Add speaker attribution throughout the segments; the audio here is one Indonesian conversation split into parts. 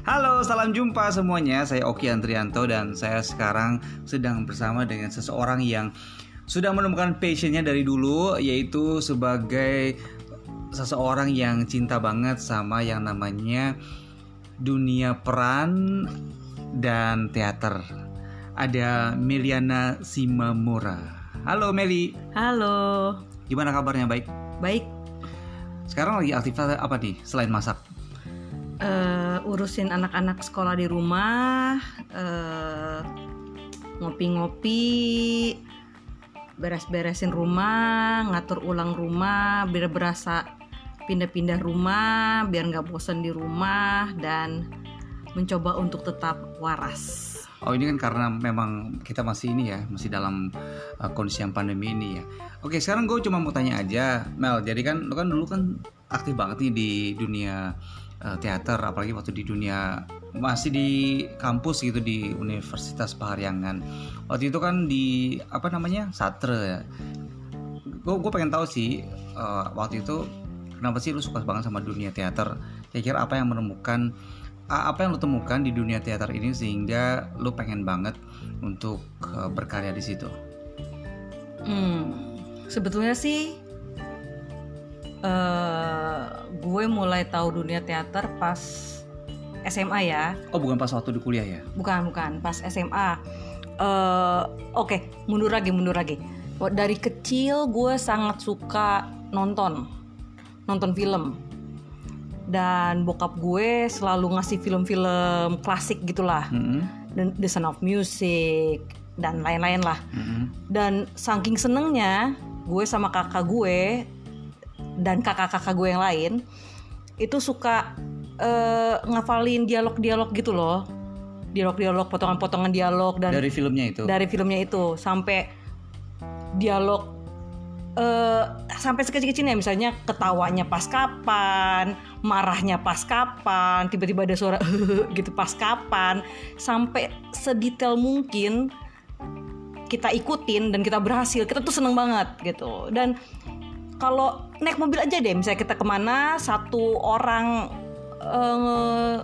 Speaker 1: Halo, salam jumpa semuanya. Saya Oki Andrianto dan saya sekarang sedang bersama dengan seseorang yang sudah menemukan passionnya dari dulu, yaitu sebagai seseorang yang cinta banget sama yang namanya dunia peran dan teater. Ada Meliana Simamura. Halo Meli,
Speaker 2: Halo,
Speaker 1: gimana kabarnya? Baik.
Speaker 2: baik.
Speaker 1: Sekarang lagi aktivitas apa nih selain masak?
Speaker 2: Eh, urusin anak-anak sekolah di rumah, eh, ngopi-ngopi, beres-beresin rumah, ngatur ulang rumah, biar berasa pindah-pindah rumah, biar nggak bosan di rumah dan mencoba untuk tetap waras.
Speaker 1: Oh ini kan karena memang kita masih ini ya masih dalam uh, kondisi yang pandemi ini ya. Oke sekarang gue cuma mau tanya aja Mel. Jadi kan lu kan dulu kan aktif banget nih di dunia uh, teater, apalagi waktu di dunia masih di kampus gitu di Universitas Parahyangan. Waktu itu kan di apa namanya satre ya. Gue pengen tahu sih uh, waktu itu kenapa sih lu suka banget sama dunia teater? Kira-kira apa yang menemukan apa yang lo temukan di dunia teater ini sehingga lo pengen banget untuk uh, berkarya di situ?
Speaker 2: Hmm, sebetulnya sih eh gue mulai tahu dunia teater pas SMA ya,
Speaker 1: Oh bukan pas waktu di kuliah ya?
Speaker 2: bukan bukan pas SMA. eh Oke, mundur lagi mundur lagi. Dari kecil gue sangat suka nonton, nonton film. Dan bokap gue selalu ngasih film-film klasik gitulah,
Speaker 1: Mm-mm,
Speaker 2: dan The Sound of Music dan lain-lain lah.
Speaker 1: mm-mm.
Speaker 2: dan saking senengnya gue sama kakak gue dan kakak-kakak gue yang lain itu suka eh, ngafalin dialog-dialog gitu loh. Dialog-dialog potongan-potongan dialog dan
Speaker 1: Dari filmnya itu.
Speaker 2: dari filmnya itu. Sampai dialog eh sampai sekecil-kecilnya. Misalnya ketawanya pas kapan, marahnya pas kapan, tiba-tiba ada suara gitu pas kapan, sampai sedetail mungkin kita ikutin dan kita berhasil, kita tuh seneng banget gitu. Dan kalau naik mobil aja deh, misalnya kita ke mana, satu orang eh,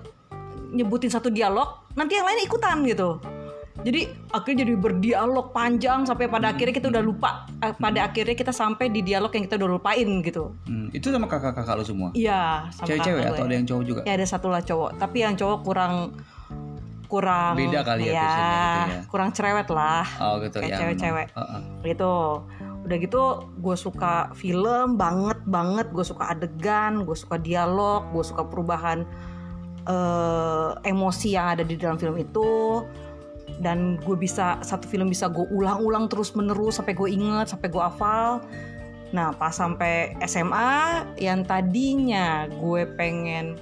Speaker 2: nyebutin satu dialog, nanti yang lain ikutan gitu. Jadi akhirnya jadi berdialog panjang sampai pada akhirnya kita udah lupa. Eh, pada akhirnya kita sampai di dialog yang kita udah lupain gitu.
Speaker 1: Hmm, itu sama kakak-kakak lo semua?
Speaker 2: Iya,
Speaker 1: Cewek-cewek atau ada yang cowok juga?
Speaker 2: Ya ada satu lah cowok, tapi yang cowok kurang kurang
Speaker 1: Beda kali ya gitu ya.
Speaker 2: kurang cerewet lah
Speaker 1: Oh gitu
Speaker 2: Kayak
Speaker 1: ya.
Speaker 2: cewek-cewek.
Speaker 1: memang. Heeh.
Speaker 2: gitu udah gitu gue suka film banget banget. Gue suka adegan gue suka dialog gue suka perubahan eh, emosi yang ada di dalam film itu. Dan gue bisa satu film bisa gue ulang-ulang terus menerus sampai gue inget sampai gue hafal. Nah pas sampai SMA yang tadinya gue pengen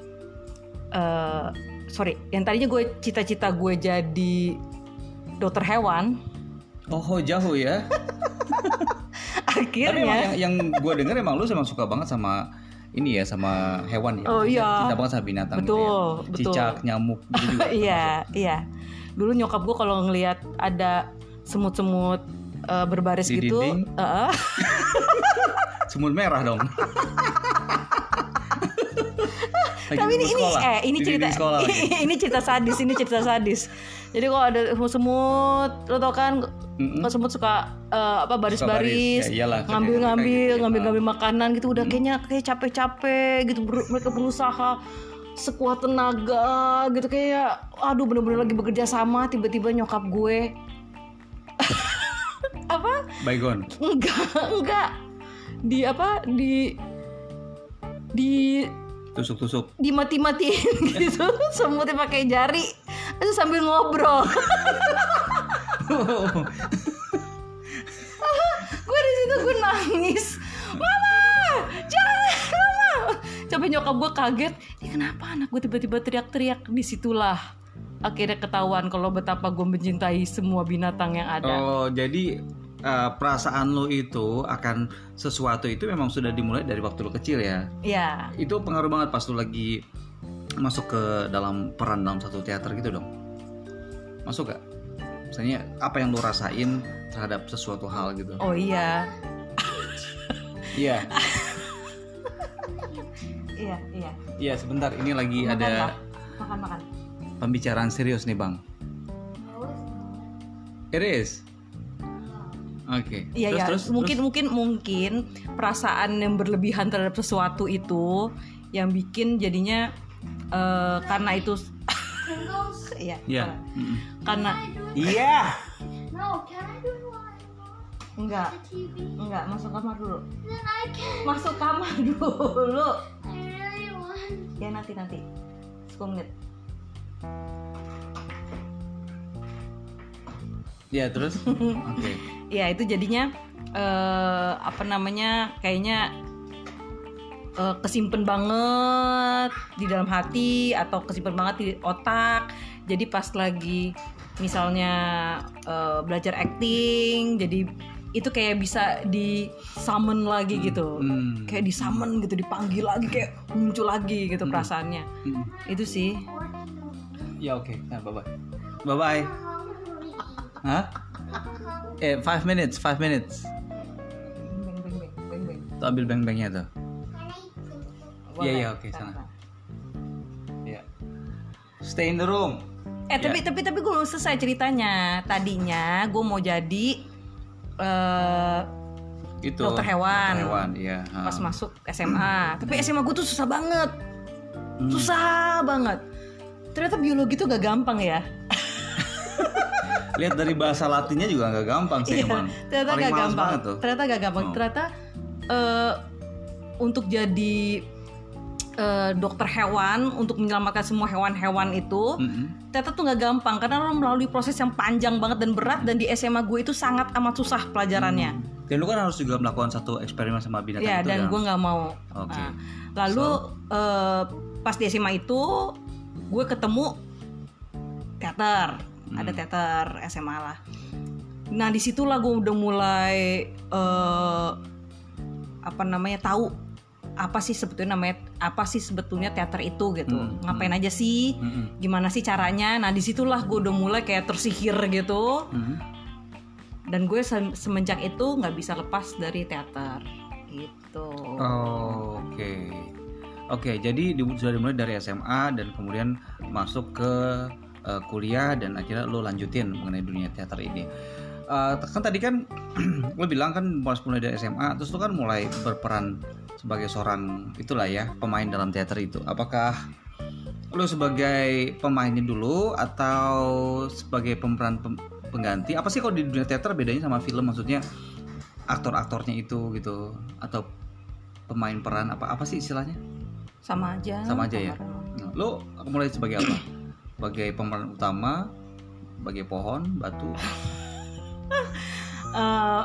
Speaker 2: eh, sorry yang tadinya gue cita-cita gue jadi dokter hewan.
Speaker 1: Oh jauh ya. Tapi emang
Speaker 2: akhirnya
Speaker 1: yang, yang gue denger emang lu emang suka banget sama ini ya sama hewan ya.
Speaker 2: Oh, iya.
Speaker 1: Cinta banget sama binatang gitu
Speaker 2: Betul,
Speaker 1: ya.
Speaker 2: betul.
Speaker 1: Cicak, nyamuk gitu juga.
Speaker 2: iya iya dulu nyokap gue kalau ngelihat ada semut-semut eh, berbaris
Speaker 1: Di
Speaker 2: gitu
Speaker 1: dinding?
Speaker 2: eh,
Speaker 1: Semut merah dong. Lagi
Speaker 2: tapi ini ini eh ini
Speaker 1: Di
Speaker 2: cerita
Speaker 1: lagi.
Speaker 2: ini cerita sadis ini cerita sadis jadi kalau ada semut lo tau kan Kalau semut suka eh, apa
Speaker 1: baris.
Speaker 2: baris-baris
Speaker 1: Ya iyalah, kan
Speaker 2: ngambil
Speaker 1: mereka
Speaker 2: ngambil
Speaker 1: gitu. ya.
Speaker 2: ngambil ngambil makanan gitu. Udah kayaknya kayak capek-capek gitu Ber- mereka berusaha sekuat tenaga gitu. Kayak aduh bener-bener lagi bekerja sama tiba-tiba nyokap gue. Apa?
Speaker 1: Baygon.
Speaker 2: enggak enggak. Di apa di di
Speaker 1: Tusuk-tusuk.
Speaker 2: dimati-matiin gitu. Semutnya pakai jari. Terus sambil ngobrol gue di situ gue nangis. Mama! Jangan mama! Sampai nyokap gue kaget. Ini kenapa anak gue tiba-tiba teriak-teriak? Di situlah akhirnya ketahuan kalau betapa gue mencintai semua binatang yang ada.
Speaker 1: Oh, jadi eh, perasaan lo itu akan sesuatu itu memang sudah dimulai dari waktu lo kecil ya.
Speaker 2: ya
Speaker 1: Itu pengaruh banget pas lo lagi masuk ke dalam peran dalam satu teater gitu dong. Masuk gak? Misalnya apa yang lo rasain terhadap sesuatu hal gitu.
Speaker 2: oh iya
Speaker 1: Iya.
Speaker 2: iya iya
Speaker 1: Iya, sebentar. Ini lagi
Speaker 2: Makan,
Speaker 1: ada
Speaker 2: Pak. makan makan
Speaker 1: pembicaraan serius nih bang. It is. Oke.
Speaker 2: Iya
Speaker 1: Terus,
Speaker 2: ya,
Speaker 1: terus,
Speaker 2: mungkin
Speaker 1: terus?
Speaker 2: mungkin mungkin perasaan yang berlebihan terhadap sesuatu itu yang bikin jadinya eh, karena itu Iya.
Speaker 1: Iya. Mm-mm.
Speaker 2: Karena
Speaker 1: Iya.
Speaker 3: No, can I do it while I watch
Speaker 2: enggak
Speaker 3: the TV?
Speaker 2: enggak masuk kamar dulu.
Speaker 3: Then I can.
Speaker 2: Masuk kamar dulu.
Speaker 3: I really want.
Speaker 2: Ya nanti nanti. 10 menit.
Speaker 1: Iya terus. Oke.
Speaker 2: Ya itu jadinya eh apa namanya kayaknya eh, kesimpan banget di dalam hati atau kesimpan banget di otak. Jadi pas lagi misalnya eh, belajar acting, jadi itu kayak bisa di summon lagi gitu.
Speaker 1: Hmm.
Speaker 2: Kayak di summon gitu, dipanggil lagi kayak muncul lagi gitu perasaannya.
Speaker 1: Mm.
Speaker 2: Itu sih.
Speaker 1: Ya oke. Nah, bye bye. Bye bye. Hah? Eh, five minutes, five minutes.
Speaker 2: Beng, beng, beng, beng, beng.
Speaker 1: Tuh ambil beng-bengnya tuh. Iya, iya, oke,
Speaker 2: Sana.
Speaker 1: sana. Iya. Stay in the room.
Speaker 2: Eh tapi
Speaker 1: Ya.
Speaker 2: tapi tapi gue belum selesai ceritanya. Tadinya gue mau jadi eh
Speaker 1: Itu.
Speaker 2: Dokter hewan.
Speaker 1: Dokter hewan, iya.
Speaker 2: Pas masuk SMA. Tapi SMA gue tuh susah banget,
Speaker 1: Hmm.
Speaker 2: susah banget. Ternyata biologi tuh gak gampang ya.
Speaker 1: Lihat dari bahasa Latinnya juga nggak gampang sih
Speaker 2: Iya,
Speaker 1: emang.
Speaker 2: ternyata
Speaker 1: Paling
Speaker 2: gak gampang.
Speaker 1: tuh.
Speaker 2: Ternyata gak gampang.
Speaker 1: Oh.
Speaker 2: Ternyata untuk jadi eh, dokter hewan untuk menyelamatkan semua hewan-hewan itu
Speaker 1: Mm-mm.
Speaker 2: ternyata tuh nggak gampang karena lo melalui proses yang panjang banget dan berat dan di SMA gue itu sangat amat susah pelajarannya.
Speaker 1: Dan lu kan harus juga melakukan satu eksperimen sama binatang
Speaker 2: Ya
Speaker 1: itu
Speaker 2: dan
Speaker 1: kan?
Speaker 2: gue nggak mau.
Speaker 1: Oke.
Speaker 2: Nah, lalu eh, pas di SMA itu gue ketemu teater, ada
Speaker 1: Hmm.
Speaker 2: teater SMA lah. Nah di situlah gue udah mulai eh, apa namanya tahu apa sih sebetulnya namanya apa sih sebetulnya teater itu gitu
Speaker 1: Hmm,
Speaker 2: ngapain aja sih
Speaker 1: Mm-mm.
Speaker 2: gimana sih caranya nah di situlah gue udah mulai kayak tersihir gitu
Speaker 1: Mm.
Speaker 2: dan gue se- semenjak itu nggak bisa lepas dari teater gitu
Speaker 1: Oh, Oke. Oke, jadi di- sudah dimulai dari SMA dan kemudian masuk ke eh, kuliah dan akhirnya lo lanjutin mengenai dunia teater ini. Eh, kan tadi kan lo bilang kan mulai mulai dari SMA, terus lo kan mulai berperan sebagai seorang itulah ya pemain dalam teater itu. Apakah lo sebagai pemainnya dulu atau sebagai pemeran pem- pengganti? Apa sih kalau di dunia teater bedanya sama film? Maksudnya aktor-aktornya itu gitu atau pemain peran apa apa sih istilahnya
Speaker 2: sama aja
Speaker 1: sama aja ya nah, lo mulai sebagai apa sebagai pemeran utama sebagai pohon batu
Speaker 2: Eh,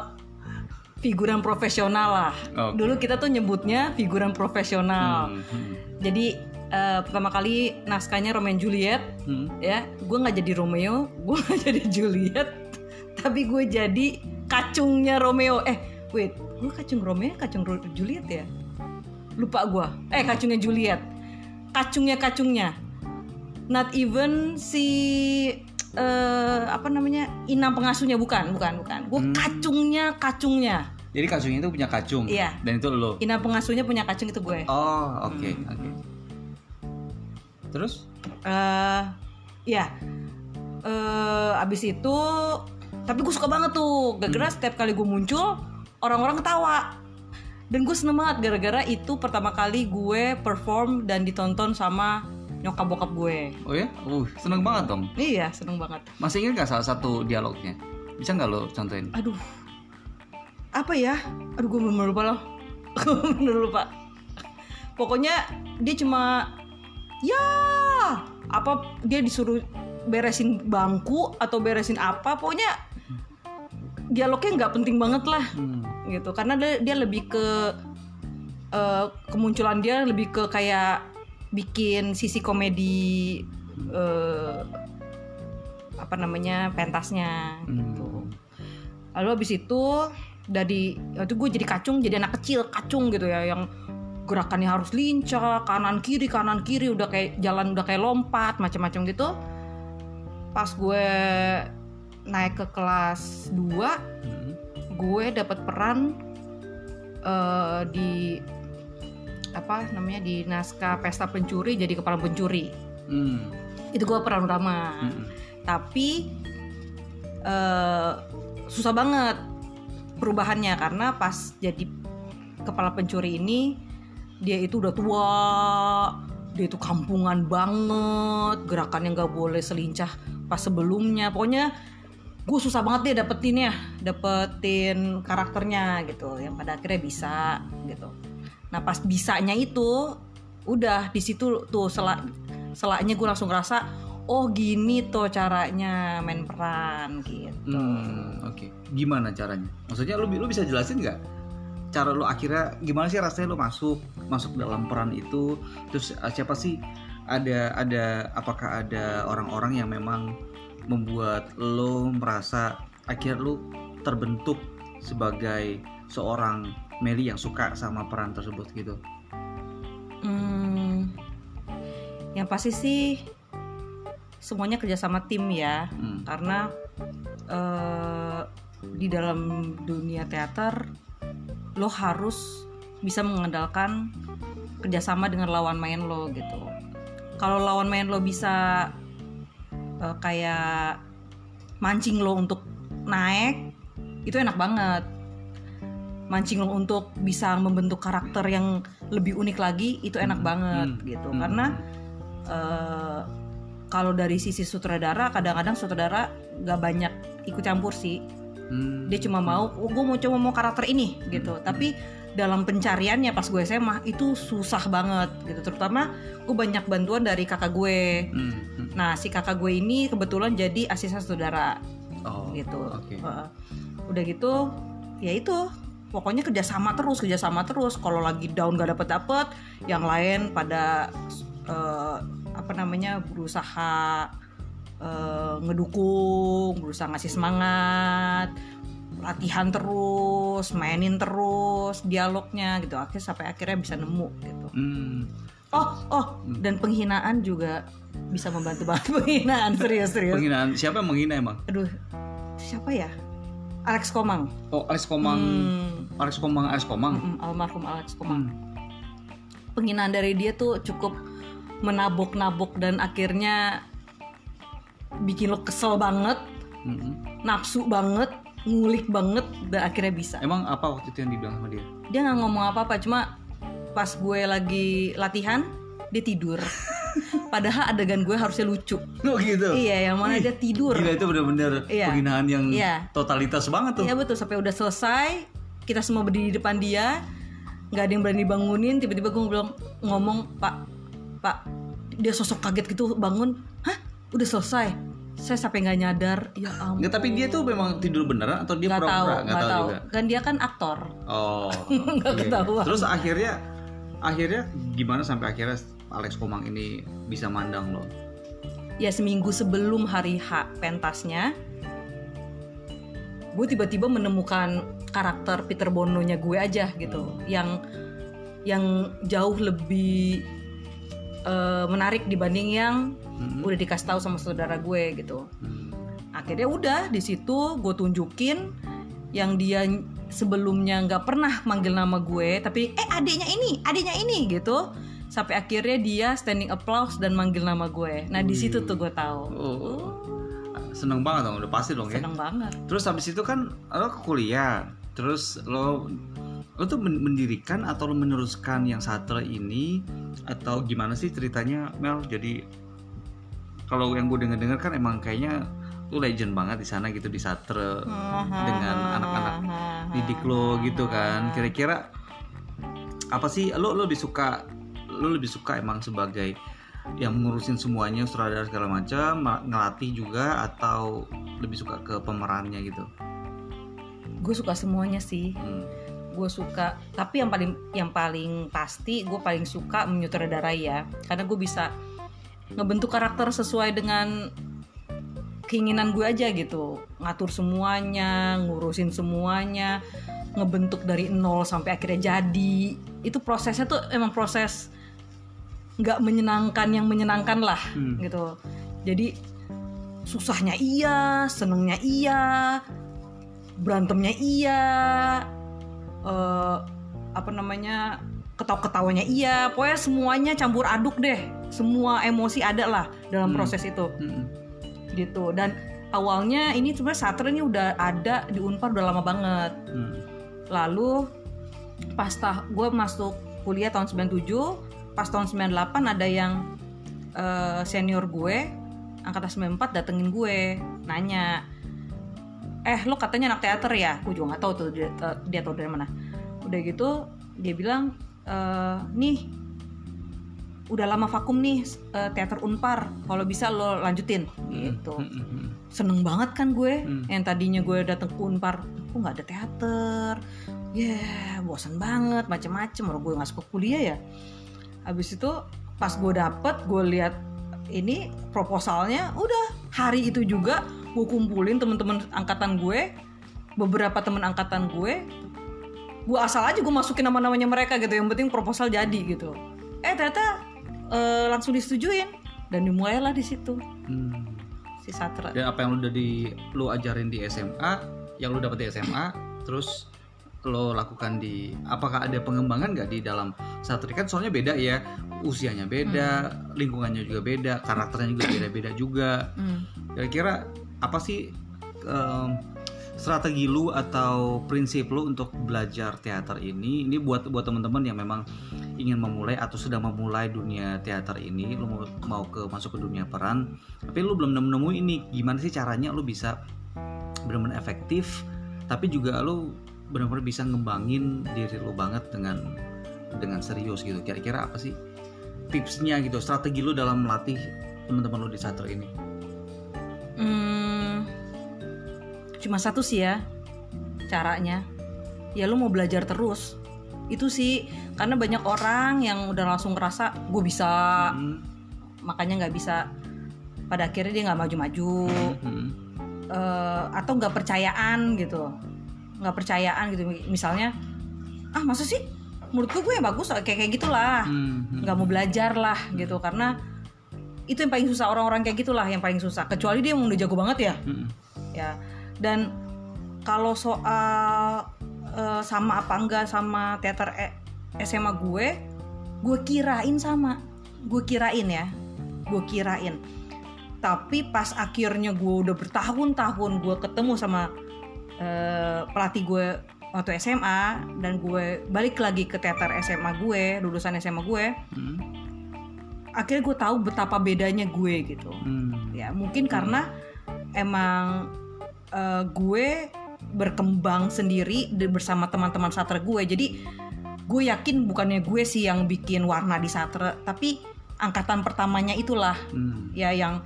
Speaker 2: figuran profesional lah.
Speaker 1: Oke.
Speaker 2: dulu kita tuh nyebutnya figuran profesional.
Speaker 1: Hmm, hmm,
Speaker 2: jadi eh, pertama kali naskahnya Romeo and Juliet
Speaker 1: hmm.
Speaker 2: ya. Gue nggak jadi Romeo gue nggak jadi Juliet tapi gue jadi kacungnya Romeo. Eh wait gue kacung Romeo kacung Ro- Juliet ya? Lupa gue eh kacungnya Juliet. Kacungnya kacungnya not even si eh, apa namanya inang pengasuhnya. Bukan bukan bukan. Gue
Speaker 1: Hmm.
Speaker 2: kacungnya kacungnya.
Speaker 1: Jadi kacungnya itu punya kacung?
Speaker 2: Iya.
Speaker 1: dan itu lo?
Speaker 2: Inang pengasuhnya punya kacung itu gue.
Speaker 1: Oh oke
Speaker 2: Hmm.
Speaker 1: oke. Terus?
Speaker 2: Eh ya eh abis itu tapi gue suka banget tuh. Gara-gara setiap kali gue muncul orang-orang ketawa. Dan gue seneng banget gara-gara itu pertama kali gue perform dan ditonton sama nyokap bokap gue.
Speaker 1: Oh ya? Uh seneng banget dong.
Speaker 2: Iya seneng banget.
Speaker 1: Masih ingat nggak salah satu dialognya? Bisa nggak lo contohin?
Speaker 2: Aduh. Apa ya? Aduh gue bener lupa loh. Bener lupa. Pokoknya dia cuma ya apa dia disuruh beresin bangku atau beresin apa? Pokoknya dialognya nggak penting banget lah
Speaker 1: Hmm.
Speaker 2: gitu. Karena dia, dia lebih ke eh, kemunculan dia lebih ke kayak bikin sisi komedi eh, apa namanya pentasnya gitu
Speaker 1: Hmm.
Speaker 2: lalu habis itu dari itu gue jadi kacung jadi anak kecil kacung gitu ya yang gerakannya harus lincah kanan kiri kanan kiri udah kayak jalan udah kayak lompat macam-macam gitu pas gue naik ke kelas 2
Speaker 1: Hmm.
Speaker 2: gue dapat peran eh, di apa namanya di naskah pesta pencuri jadi kepala pencuri
Speaker 1: Hmm.
Speaker 2: itu gue peran utama
Speaker 1: Mm-mm.
Speaker 2: tapi eh, susah banget perubahannya karena pas jadi kepala pencuri ini dia itu udah tua dia itu kampungan banget gerakannya nggak boleh selincah pas sebelumnya pokoknya gue susah banget deh dapetin ya dapetin karakternya gitu yang pada akhirnya bisa gitu nah pas bisanya itu udah di situ tuh selak selaknya gue langsung ngerasa oh gini tuh caranya main peran gitu
Speaker 1: Hmm, oke. Gimana caranya? Maksudnya lu lu bisa jelasin nggak? Cara lu akhirnya gimana sih rasanya lu masuk masuk dalam peran itu? Terus eh, siapa sih ada ada apakah ada orang-orang yang memang membuat lo merasa akhirnya lu terbentuk sebagai seorang Meli yang suka sama peran tersebut gitu?
Speaker 2: Hmm, yang pasti sih semuanya kerjasama tim ya
Speaker 1: Hmm.
Speaker 2: karena eh, di dalam dunia teater lo harus bisa mengandalkan kerjasama dengan lawan main lo gitu kalau lawan main lo bisa eh, kayak mancing lo untuk naik itu enak banget mancing lo untuk bisa membentuk karakter yang lebih unik lagi itu enak
Speaker 1: Hmm,
Speaker 2: banget
Speaker 1: hmm,
Speaker 2: gitu.
Speaker 1: Hmm.
Speaker 2: karena eh, kalau dari sisi sutradara kadang-kadang sutradara nggak banyak ikut campur sih.
Speaker 1: Hmm.
Speaker 2: dia cuma mau oh, gue mau coba mau karakter ini gitu. Tapi dalam pencariannya pas gue SMA itu susah banget gitu. Terutama gue banyak bantuan dari kakak gue.
Speaker 1: Hmm, hmm.
Speaker 2: nah si kakak gue ini kebetulan jadi asisten sutradara
Speaker 1: Oh,
Speaker 2: gitu.
Speaker 1: Oke.
Speaker 2: Heeh. udah gitu ya itu pokoknya kerjasama terus kerjasama terus. Kalau lagi down gak dapet dapet yang lain pada eh, apa namanya berusaha eh, ngedukung berusaha ngasih semangat latihan terus mainin terus dialognya gitu. Akhirnya sampai akhirnya bisa nemu gitu.
Speaker 1: Hmm.
Speaker 2: oh oh dan penghinaan juga bisa membantu banget. Penghinaan serius serius.
Speaker 1: Penghinaan. Siapa yang menghina emang?
Speaker 2: aduh siapa ya? Alex Komang.
Speaker 1: Oh, Alex Komang.
Speaker 2: Hmm,
Speaker 1: Alex Komang, Alex Komang.
Speaker 2: mm, almarhum Alex Komang
Speaker 1: Hmm.
Speaker 2: penghinaan dari dia tuh cukup menabok-nabok dan akhirnya bikin lo kesel banget
Speaker 1: Hmm.
Speaker 2: nafsu banget ngulik banget dan akhirnya bisa
Speaker 1: Emang apa waktu itu yang dibilang sama dia?
Speaker 2: dia nggak ngomong apa-apa cuma pas gue lagi latihan dia tidur padahal adegan gue harusnya lucu
Speaker 1: Oh gitu.
Speaker 2: iya yang mana
Speaker 1: Wih,
Speaker 2: dia tidur
Speaker 1: Gila itu bener-bener
Speaker 2: Iya.
Speaker 1: penghinaan yang
Speaker 2: Iya.
Speaker 1: totalitas banget tuh.
Speaker 2: Iya betul sampai udah selesai kita semua berdiri di depan dia nggak ada yang berani bangunin tiba-tiba gue bilang ngomong pak pak dia sosok kaget gitu bangun hah udah selesai saya sampai nggak nyadar ya ampun
Speaker 1: Nggak, tapi dia tuh memang tidur beneran atau dia
Speaker 2: nggak tahu
Speaker 1: pura-pura?
Speaker 2: nggak tahu
Speaker 1: juga.
Speaker 2: kan dia kan aktor
Speaker 1: Oh.
Speaker 2: Nggak
Speaker 1: iya.
Speaker 2: ketahuan.
Speaker 1: Terus akhirnya akhirnya gimana sampai akhirnya Alex Komang ini bisa mandang lo?
Speaker 2: ya seminggu sebelum hari H pentasnya gue tiba-tiba menemukan karakter Peter Bono-nya gue aja gitu yang yang jauh lebih eh, menarik dibanding yang
Speaker 1: Hmm.
Speaker 2: udah dikasih tahu sama saudara gue gitu
Speaker 1: Hmm.
Speaker 2: akhirnya udah di situ gue tunjukin yang dia sebelumnya nggak pernah manggil nama gue tapi eh adiknya ini adiknya ini gitu sampai akhirnya dia standing applause dan manggil nama gue nah di situ tuh gue tahu
Speaker 1: Oh. Seneng banget dong, udah pasti dong ya.
Speaker 2: seneng banget
Speaker 1: Terus habis itu kan lo ke kuliah, terus lo lo tuh men- mendirikan atau lo meneruskan yang satre ini? Atau gimana sih ceritanya Mel? Jadi kalau yang gue denger-denger kan emang kayaknya lo legend banget di sana gitu di satre dengan anak-anak didik lo gitu kan. Kira-kira apa sih lo lo lebih suka lo lebih suka emang sebagai yang ngurusin semuanya sutradara segala macam ma- ngelatih juga atau lebih suka ke pemerannya gitu
Speaker 2: gue suka semuanya sih.
Speaker 1: Hmm.
Speaker 2: gue suka tapi yang paling yang paling pasti gue paling suka menyutradarai ya. Karena gue bisa ngebentuk karakter sesuai dengan keinginan gue aja gitu. Ngatur semuanya ngurusin semuanya ngebentuk dari nol sampai akhirnya jadi. Itu prosesnya tuh emang proses nggak menyenangkan yang menyenangkan lah
Speaker 1: Hmm.
Speaker 2: gitu. Jadi susahnya iya senengnya iya berantemnya iya eh, apa namanya ketawa-ketawanya iya pokoknya semuanya campur aduk deh semua emosi ada lah dalam
Speaker 1: Hmm.
Speaker 2: proses itu
Speaker 1: Mm-mm.
Speaker 2: gitu dan awalnya ini sebenarnya Satre ini udah ada di Unpar udah lama banget
Speaker 1: Mm.
Speaker 2: lalu pas tah gue masuk kuliah tahun 97 pas tahun 98 ada yang eh, senior gue angkatan 94 datengin gue nanya eh lo katanya anak teater ya? Gue juga nggak tahu tuh dia, eh, dia tahu dari mana. Udah gitu dia bilang eh, nih udah lama vakum nih eh, teater unpar. Kalau bisa lo lanjutin. Gitu.
Speaker 1: Mm-mm.
Speaker 2: seneng banget kan gue
Speaker 1: Hmm.
Speaker 2: yang tadinya gue dateng ke unpar kok nggak ada teater. Ya bosan banget macem-macem. Orang gue nggak suka kuliah ya. Habis itu pas gue dapet gue lihat ini proposalnya udah hari itu juga gue kumpulin temen-temen angkatan gue beberapa temen angkatan gue gue asal aja gue masukin nama-namanya mereka gitu yang penting proposal jadi gitu. Eh ternyata eh, langsung disetujuin dan dimulailah di situ.
Speaker 1: Hmm.
Speaker 2: si Satra.
Speaker 1: Dan apa yang udah di lu ajarin di SMA, yang lu dapet di SMA, terus lo lakukan di apakah ada pengembangan nggak di dalam satri? Kan soalnya beda ya usianya beda lingkungannya juga beda karakternya juga beda-beda juga.
Speaker 2: Hmm.
Speaker 1: Apa sih em, strategi lu atau prinsip lu untuk belajar teater ini? Ini buat buat teman-teman yang memang ingin memulai atau sudah memulai dunia teater ini lu mau, mau ke masuk ke dunia peran tapi lu belum nemu ini gimana sih caranya lu bisa benar-benar efektif tapi juga lu benar-benar bisa ngembangin diri lu banget dengan dengan serius gitu. Kira-kira apa sih tipsnya gitu strategi lu dalam melatih teman-teman lu di teater ini?
Speaker 2: Hmm, cuma satu sih ya caranya. Ya lu mau belajar terus. Itu sih karena banyak orang yang udah langsung ngerasa gue bisa,
Speaker 1: Hmm,
Speaker 2: makanya nggak bisa. Pada akhirnya dia nggak maju-maju
Speaker 1: hmm,
Speaker 2: eh, atau nggak percayaan gitu, nggak percayaan gitu. Misalnya, ah masa sih? Menurut gue gue yang bagus kayak kayak gitulah.
Speaker 1: hmm, hmm.
Speaker 2: nggak mau belajar lah gitu karena itu yang paling susah orang-orang kayak gitulah yang paling susah kecuali dia emang udah jago banget ya
Speaker 1: Hmm,
Speaker 2: ya dan kalau soal eh, sama apa enggak sama teater E- SMA gue gue kirain sama. Gue kirain ya. Gue kirain. Tapi pas akhirnya gue udah bertahun-tahun gue ketemu sama eh, pelatih gue waktu SMA dan gue balik lagi ke teater SMA gue lulusan SMA gue
Speaker 1: hmm,
Speaker 2: akhirnya gue tahu betapa bedanya gue gitu.
Speaker 1: Hmm.
Speaker 2: ya mungkin karena emang eh, gue berkembang sendiri bersama teman-teman satre gue jadi gue yakin bukannya gue sih yang bikin warna di satre tapi angkatan pertamanya itulah
Speaker 1: Hmm,
Speaker 2: ya yang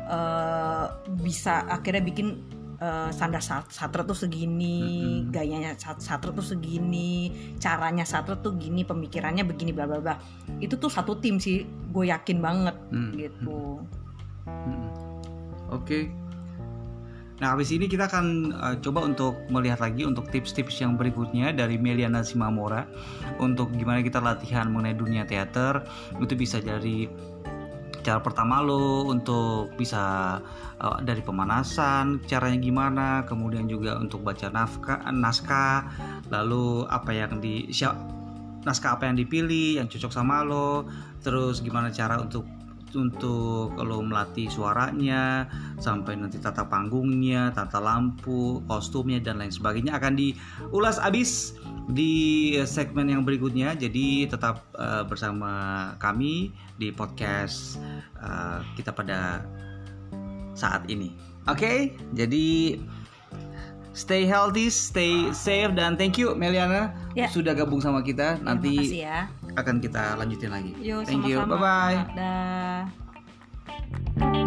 Speaker 2: eh, bisa akhirnya bikin eh, standar sat- satre tuh segini
Speaker 1: Mm-mm.
Speaker 2: gayanya sat- satre tuh segini caranya satre tuh gini pemikirannya begini bla bla bla itu tuh satu tim sih gue yakin banget
Speaker 1: hmm,
Speaker 2: gitu
Speaker 1: hmm. Oke. Nah, habis ini kita akan uh, coba untuk melihat lagi untuk tips-tips yang berikutnya dari Meliana Simamora untuk gimana kita latihan mengenai dunia teater. Itu bisa dari cara pertama lo untuk bisa uh, dari pemanasan caranya gimana, kemudian juga untuk baca nafkah naskah, lalu apa yang di naskah apa yang dipilih yang cocok sama lo, terus gimana cara untuk untuk lo melatih suaranya sampai nanti tata panggungnya, tata lampu, kostumnya dan lain sebagainya akan diulas abis di segmen yang berikutnya. Jadi tetap eh, bersama kami di podcast eh, kita pada saat ini. Oke, jadi stay healthy, stay safe dan thank you Meliana
Speaker 2: Ya.
Speaker 1: sudah gabung sama kita.
Speaker 2: Terima
Speaker 1: Nanti
Speaker 2: kasih ya.
Speaker 1: Akan kita lanjutin lagi.
Speaker 2: Yuk,
Speaker 1: thank you.
Speaker 2: sama-sama.
Speaker 1: Bye bye.
Speaker 2: Dah.